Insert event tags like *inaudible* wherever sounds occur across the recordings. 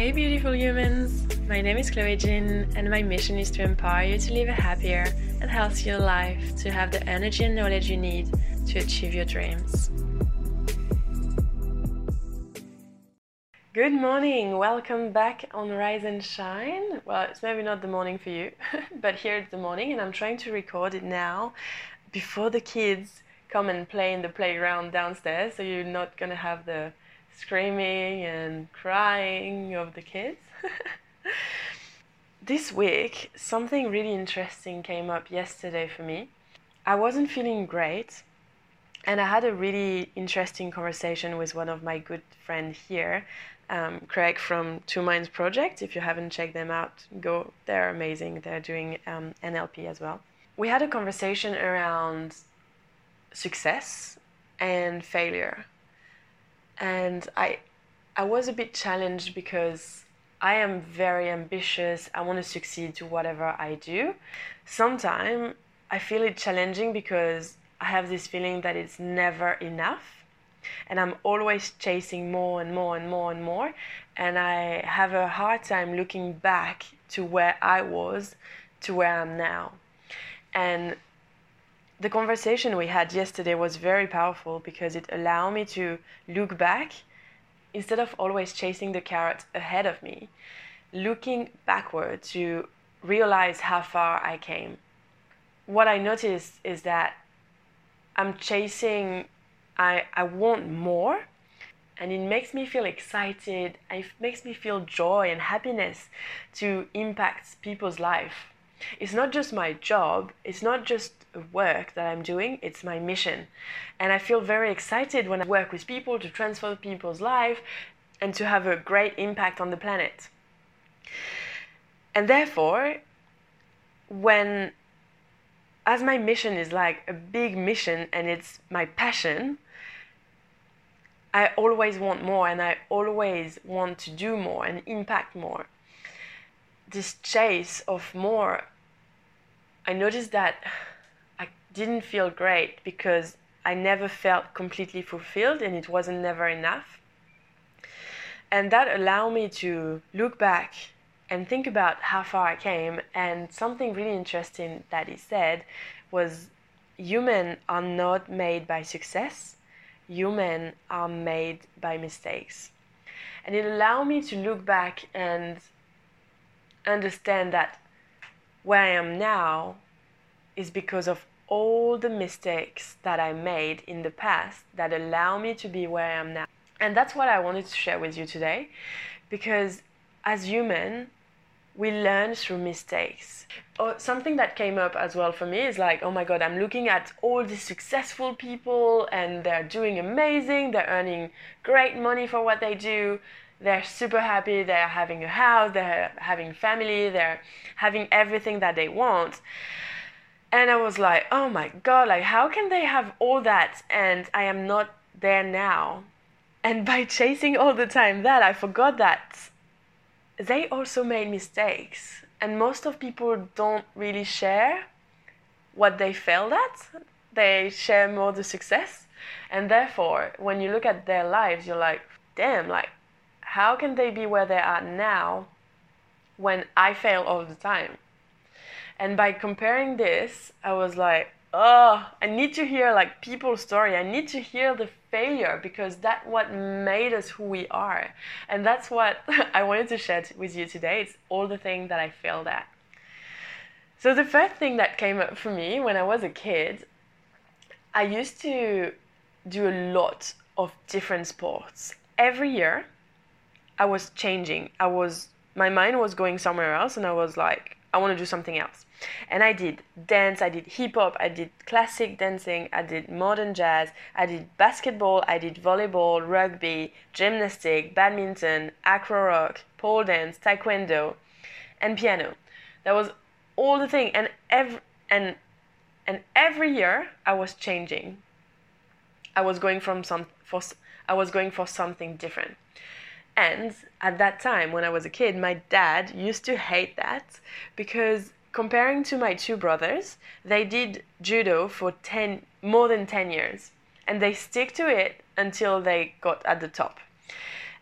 Hey, beautiful humans! My name is Chloe Jean, and my mission is to empower you to live a happier and healthier life, to have the energy and knowledge you need to achieve your dreams. Good morning, welcome back on Rise and Shine. Well, it's maybe not the morning for you, *laughs* but here it's the morning, and I'm trying to record it now before the kids come and play in the playground downstairs, so you're not gonna have the screaming and crying of the kids. *laughs* this week, something really interesting came up yesterday for me. I wasn't feeling great, and I had a really interesting conversation with one of my good friends here, um, Craig from Two Minds Project. If you haven't checked them out, go. They're amazing. They're doing um, NLP as well. We had a conversation around success and failure and I I was a bit challenged because I am very ambitious. I want to succeed to whatever I do. Sometimes I feel it challenging because I have this feeling that it's never enough and I'm always chasing more and more and more and more and I have a hard time looking back to where I was to where I'm now. And the conversation we had yesterday was very powerful because it allowed me to look back instead of always chasing the carrot ahead of me, looking backward to realize how far I came. What I noticed is that I'm chasing, I, I want more, and it makes me feel excited, it makes me feel joy and happiness to impact people's life. It's not just my job, it's not just work that I'm doing, it's my mission. And I feel very excited when I work with people to transform people's life and to have a great impact on the planet. And therefore, when as my mission is like a big mission and it's my passion, I always want more and I always want to do more and impact more. This chase of more, I noticed that didn't feel great because I never felt completely fulfilled and it wasn't never enough. And that allowed me to look back and think about how far I came. And something really interesting that he said was humans are not made by success, humans are made by mistakes. And it allowed me to look back and understand that where I am now is because of all the mistakes that I made in the past that allow me to be where I am now. And that's what I wanted to share with you today because as human, we learn through mistakes. Or something that came up as well for me is like, oh my god, I'm looking at all these successful people and they're doing amazing, they're earning great money for what they do, they're super happy, they're having a house, they're having family, they're having everything that they want and I was like, oh my god, like how can they have all that and I am not there now? And *laughs* by chasing all the time that, I forgot that they also made mistakes. And most of people don't really share what they failed at. They share more the success. And therefore, when you look at their lives, you're like, damn, like how can they be where they are now when I fail all the time? And by comparing this, I was like, oh, I need to hear like people's story. I need to hear the failure because that's what made us who we are. And that's what *laughs* I wanted to share with you today. It's all the things that I failed at. So the first thing that came up for me when I was a kid, I used to do a lot of different sports. Every year, I was changing. I was my mind was going somewhere else and I was like, I want to do something else. And I did dance, I did hip hop, I did classic dancing, I did modern jazz, I did basketball, I did volleyball, rugby, gymnastic, badminton, acro rock, pole dance, taekwondo, and piano. That was all the thing and every and and every year I was changing. I was going from some for I was going for something different. And at that time, when I was a kid, my dad used to hate that because comparing to my two brothers, they did judo for 10 more than 10 years and they stick to it until they got at the top.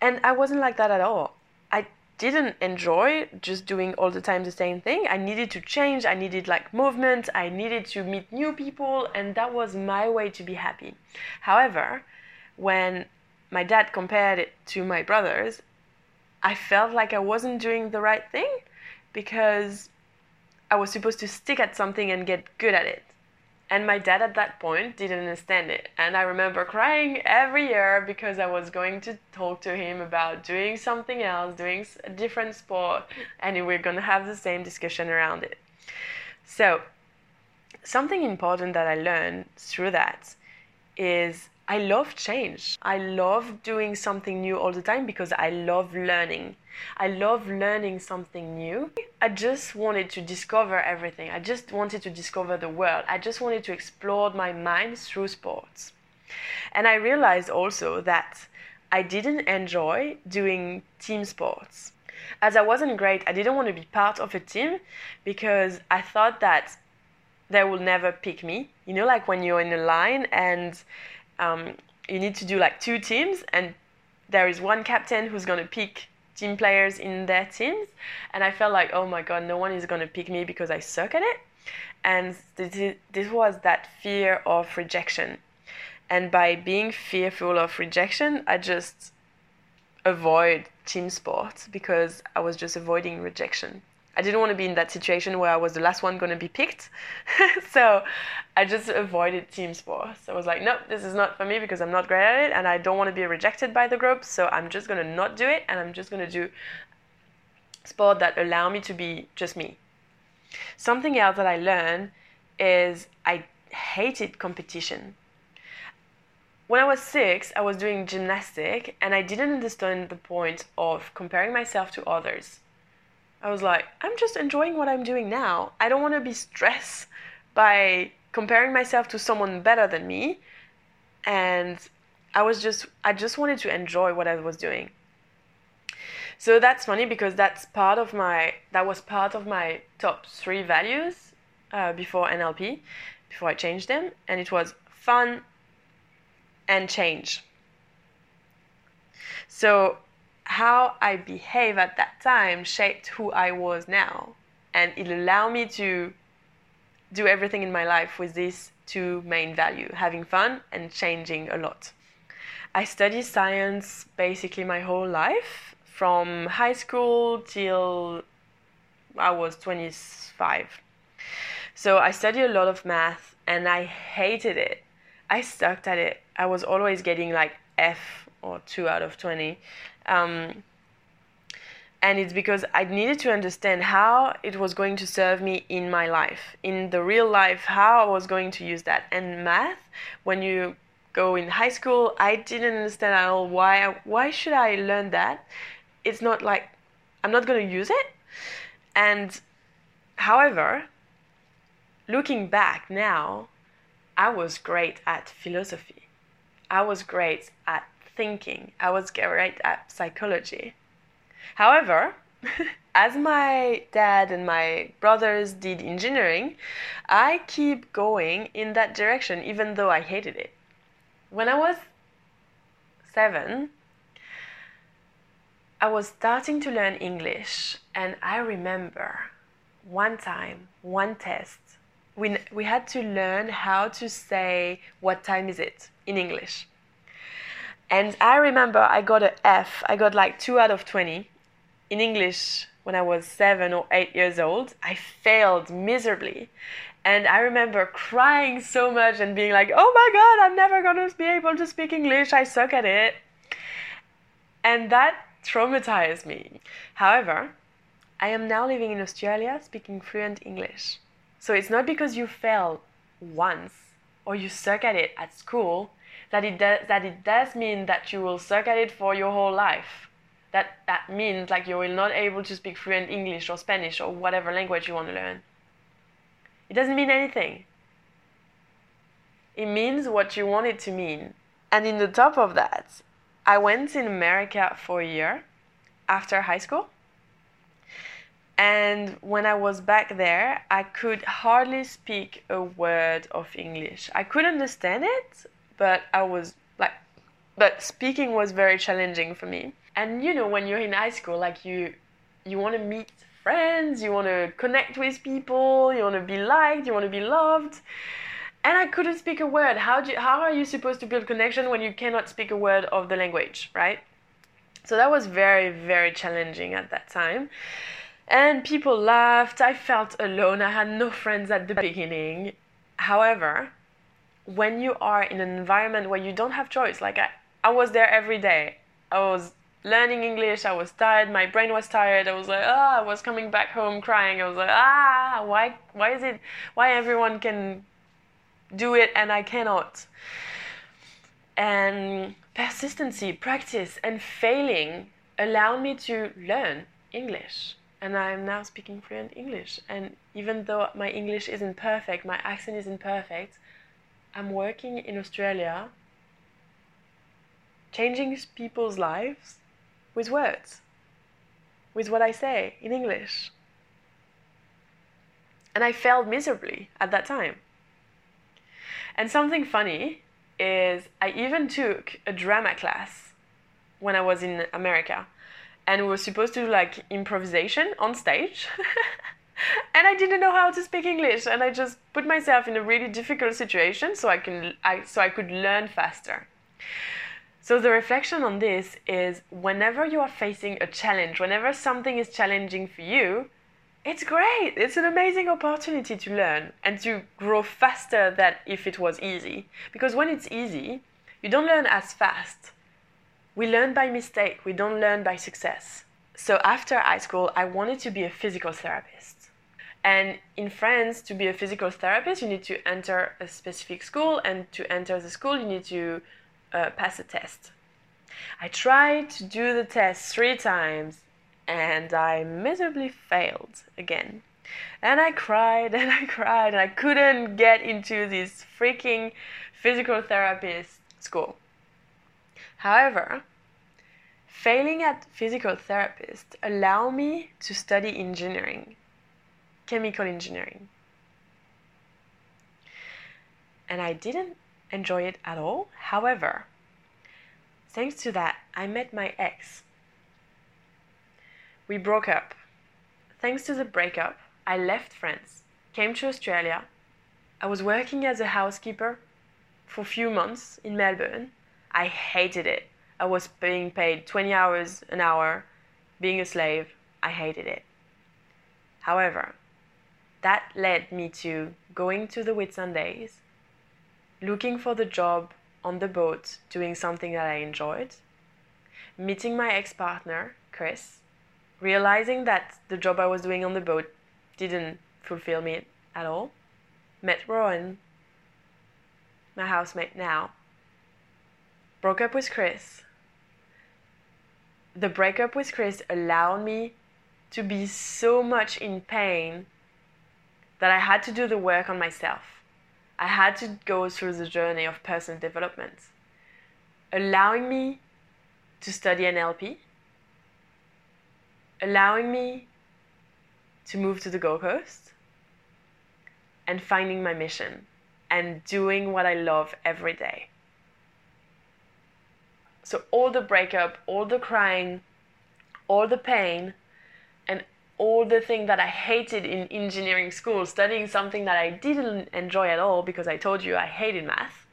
And I wasn't like that at all. I didn't enjoy just doing all the time the same thing. I needed to change, I needed like movement, I needed to meet new people, and that was my way to be happy. However, when my dad compared it to my brothers, I felt like I wasn't doing the right thing because I was supposed to stick at something and get good at it. And my dad at that point didn't understand it. And I remember crying every year because I was going to talk to him about doing something else, doing a different sport, and we we're going to have the same discussion around it. So, something important that I learned through that is I love change. I love doing something new all the time because I love learning. I love learning something new. I just wanted to discover everything. I just wanted to discover the world. I just wanted to explore my mind through sports. And I realized also that I didn't enjoy doing team sports. As I wasn't great, I didn't want to be part of a team because I thought that they will never pick me. You know, like when you're in a line and um, you need to do like two teams, and there is one captain who's going to pick team players in their teams. And I felt like, oh my God, no one is going to pick me because I suck at it. And this, this was that fear of rejection. And by being fearful of rejection, I just avoid team sports because I was just avoiding rejection. I didn't want to be in that situation where I was the last one going to be picked. *laughs* so I just avoided team sports. I was like, nope, this is not for me because I'm not great at it and I don't want to be rejected by the group. So I'm just going to not do it and I'm just going to do sport that allow me to be just me. Something else that I learned is I hated competition. When I was six, I was doing gymnastic and I didn't understand the point of comparing myself to others. I was like, I'm just enjoying what I'm doing now. I don't want to be stressed by comparing myself to someone better than me. And I was just, I just wanted to enjoy what I was doing. So that's funny because that's part of my, that was part of my top three values uh, before NLP, before I changed them. And it was fun and change. So how I behave at that time shaped who I was now. And it allowed me to do everything in my life with these two main values having fun and changing a lot. I studied science basically my whole life, from high school till I was 25. So I studied a lot of math and I hated it. I sucked at it. I was always getting like F or 2 out of 20. Um, and it's because I needed to understand how it was going to serve me in my life, in the real life, how I was going to use that. And math, when you go in high school, I didn't understand at all why why should I learn that? It's not like I'm not going to use it. And however, looking back now, I was great at philosophy. I was great at thinking. I was great at psychology. However, *laughs* as my dad and my brothers did engineering, I keep going in that direction even though I hated it. When I was seven, I was starting to learn English, and I remember one time, one test, we, we had to learn how to say, What time is it in English. And I remember I got a F. I got like 2 out of 20 in English when I was 7 or 8 years old. I failed miserably. And I remember crying so much and being like, oh my god, I'm never going to be able to speak English. I suck at it. And that traumatized me. However, I am now living in Australia speaking fluent English. So it's not because you fail once or you suck at it at school that it does that it does mean that you will suck at it for your whole life. That that means like you will not able to speak fluent English or Spanish or whatever language you want to learn. It doesn't mean anything. It means what you want it to mean. And in the top of that, I went in America for a year after high school. And when I was back there, I could hardly speak a word of English. I could understand it, but I was like, but speaking was very challenging for me. And you know, when you're in high school, like you you want to meet friends, you want to connect with people, you want to be liked, you want to be loved. And I couldn't speak a word. How, do you, how are you supposed to build connection when you cannot speak a word of the language, right? So that was very, very challenging at that time. And people laughed. I felt alone. I had no friends at the beginning. However, when you are in an environment where you don't have choice, like I, I was there every day. I was learning English. I was tired. My brain was tired. I was like, ah, I was coming back home crying. I was like, ah, why, why is it, why everyone can do it and I cannot? And persistency, practice, and failing allowed me to learn English. And I'm now speaking fluent English. And even though my English isn't perfect, my accent isn't perfect, I'm working in Australia, changing people's lives with words, with what I say in English. And I failed miserably at that time. And something funny is I even took a drama class when I was in America. And we were supposed to do like improvisation on stage. *laughs* and I didn't know how to speak English and I just put myself in a really difficult situation so I can I so I could learn faster. So the reflection on this is whenever you are facing a challenge, whenever something is challenging for you, it's great. It's an amazing opportunity to learn and to grow faster than if it was easy. Because when it's easy, you don't learn as fast. We learn by mistake, we don't learn by success. So after high school, I wanted to be a physical therapist. And in France, to be a physical therapist, you need to enter a specific school, and to enter the school, you need to uh, pass a test. I tried to do the test three times and I miserably failed again. And I cried *laughs* and I cried and I couldn't get into this freaking physical therapist school. However, failing at physical therapist allowed me to study engineering, chemical engineering. And I didn't enjoy it at all. However, thanks to that, I met my ex we broke up. Thanks to the breakup, I left France, came to Australia. I was working as a housekeeper for a few months in Melbourne. I hated it. I was being paid 20 hours an hour, being a slave. I hated it. However, that led me to going to the Whitsundays, looking for the job on the boat, doing something that I enjoyed, meeting my ex partner, Chris, realizing that the job I was doing on the boat didn't fulfill me at all, met Rowan, my housemate now, broke up with Chris. The breakup with Chris allowed me to be so much in pain that I had to do the work on myself. I had to go through the journey of personal development, allowing me to study NLP, allowing me to move to the Gold Coast and finding my mission and doing what I love every day. So, all the breakup, all the crying, all the pain, and all the thing that I hated in engineering school, studying something that I didn't enjoy at all because I told you I hated math.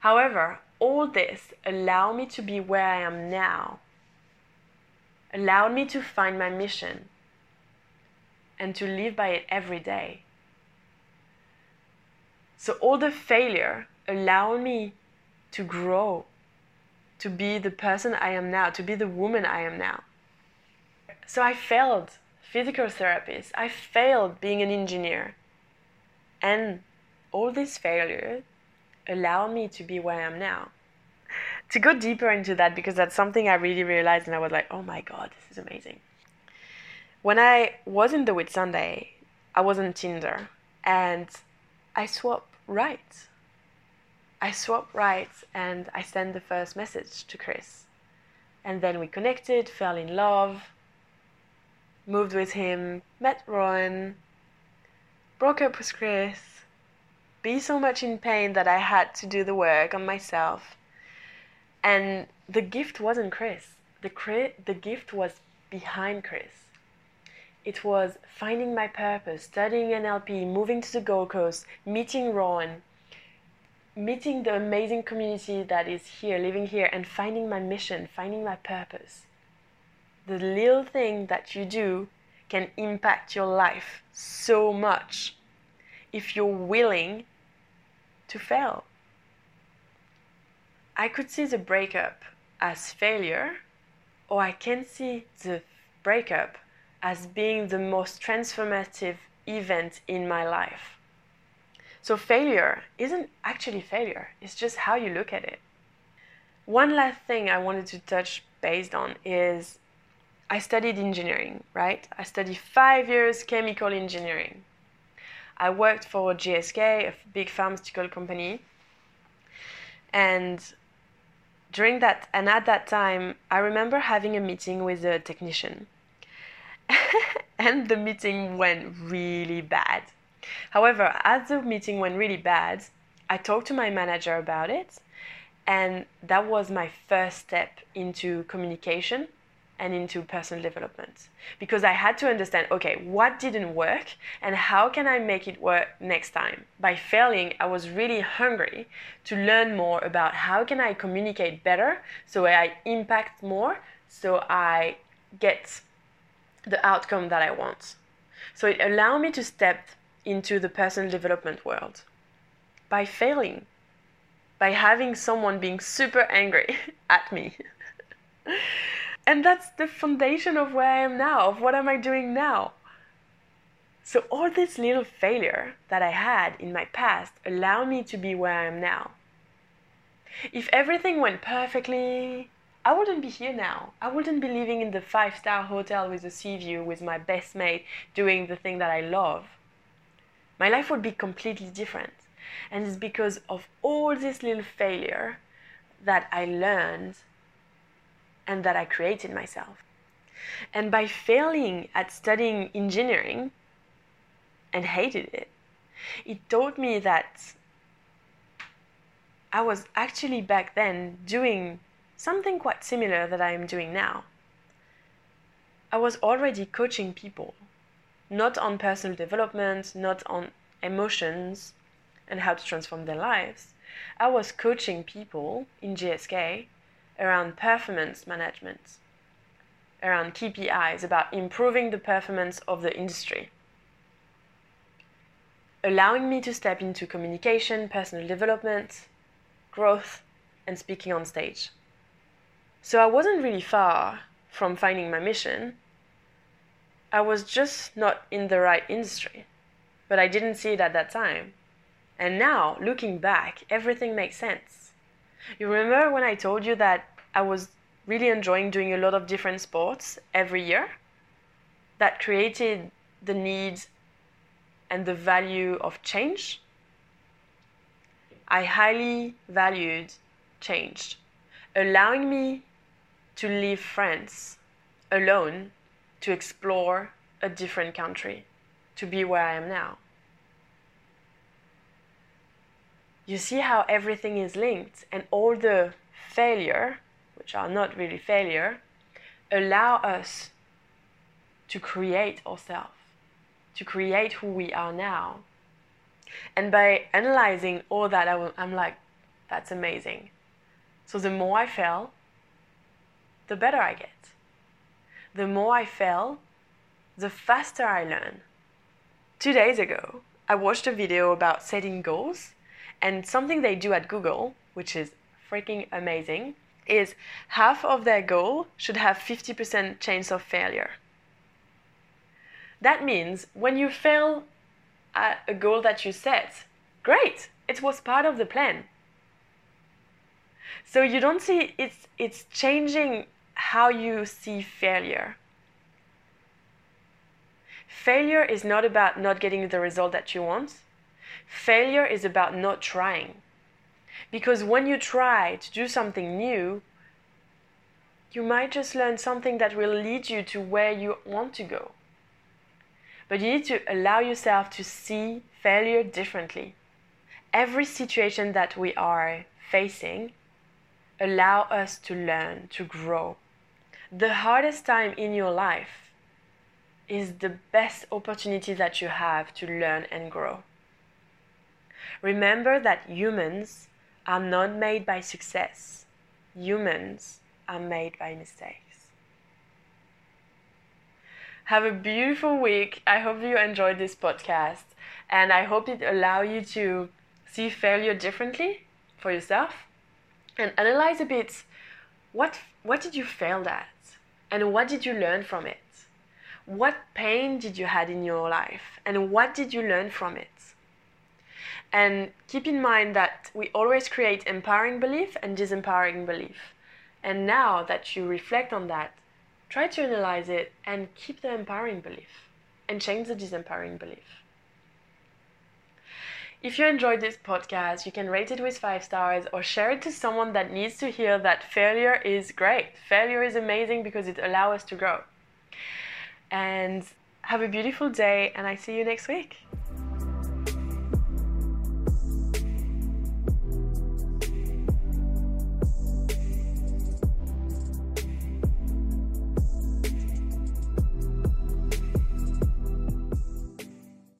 However, all this allowed me to be where I am now allowed me to find my mission and to live by it every day. So all the failure allowed me to grow, to be the person I am now, to be the woman I am now. So I failed physical therapist, I failed being an engineer. And all these failures allowed me to be where I am now to go deeper into that because that's something I really realized and I was like, oh my god, this is amazing. When I was in the Whitsunday, I was on Tinder and I swap right. I swap right and I sent the first message to Chris. And then we connected, fell in love, moved with him, met Rowan, broke up with Chris, be so much in pain that I had to do the work on myself and the gift wasn't Chris. The, the gift was behind Chris. it was finding my purpose, studying NLP, moving to the Gold Coast, meeting Rowan, meeting the amazing community that is here, living here, and finding my mission, finding my purpose. The little thing that you do can impact your life so much if you're willing to fail. I could see the breakup as failure, or I can see the breakup as being the most transformative event in my life. So, failure isn't actually failure, it's just how you look at it. One last thing I wanted to touch based on is I studied engineering, right? I studied five years chemical engineering. I worked for GSK, a big pharmaceutical company. And during that, and at that time, I remember having a meeting with a technician. *laughs* and the meeting went really bad. However, as the meeting went really bad, I talked to my manager about it, and that was my first step into communication and into personal development because I had to understand okay, what didn't work and how can I make it work next time. By failing, I was really hungry to learn more about how can I communicate better so I impact more so I get the outcome that I want. So it allowed me to step into the personal development world by failing, by having someone being super angry *laughs* at me. And that's the foundation of where I am now, of what am I doing now. So all this little failure that I had in my past allow me to be where I am now. If everything went perfectly, I wouldn't be here now. I wouldn't be living in the five star hotel with a sea view with my best mate doing the thing that I love. My life would be completely different. And it's because of all this little failure that I learned and that I created myself. And by failing at studying engineering and hated it, it taught me that I was actually back then doing something quite similar that I am doing now. I was already coaching people, not on personal development, not on emotions and how to transform their lives. I was coaching people in GSK around performance management, around KPIs, about improving the performance of the industry, allowing me to step into communication, personal development, growth, and speaking on stage. So I wasn't really far from finding my mission. I was just not in the right industry, but I didn't see it at that time. And now, looking back, everything makes sense. You remember when I told you that I was really enjoying doing a lot of different sports every year? That created the need and the value of change. I highly valued change, allowing me to leave France alone to explore a different country, to be where I am now. You see how everything is linked, and all the failure, which are not really failure, allow us to create ourselves, to create who we are now. And by analyzing all that, I'm like, that's amazing. So the more I fail, the better I get. The more I fail, the faster I learn. Two days ago, I watched a video about setting goals, and something they do at Google, which is freaking amazing, is half of their goal should have 50% chance of failure. That means when you fail at a goal that you set, great, it was part of the plan. So you don't see it's it's changing how you see failure. Failure is not about not getting the result that you want. Failure is about not trying. Because when you try to do something new, you might just learn something that will lead you to where you want to go. But you need to allow yourself to see failure differently. Every situation that we are facing allow us to learn, to grow. The hardest time in your life is the best opportunity that you have to learn and grow. Remember that humans are not made by success, humans are made by mistakes. Have a beautiful week. I hope you enjoyed this podcast and I hope it allow you to see failure differently for yourself and analyze a bit what what did you fail at and what did you learn from it? What pain did you had in your life and what did you learn from it? And keep in mind that we always create empowering belief and disempowering belief. And now that you reflect on that, try to analyze it and keep the empowering belief and change the disempowering belief. If you enjoyed this podcast, you can rate it with five stars or share it to someone that needs to hear that failure is great. Failure is amazing because it allows us to grow. And have a beautiful day, and I see you next week.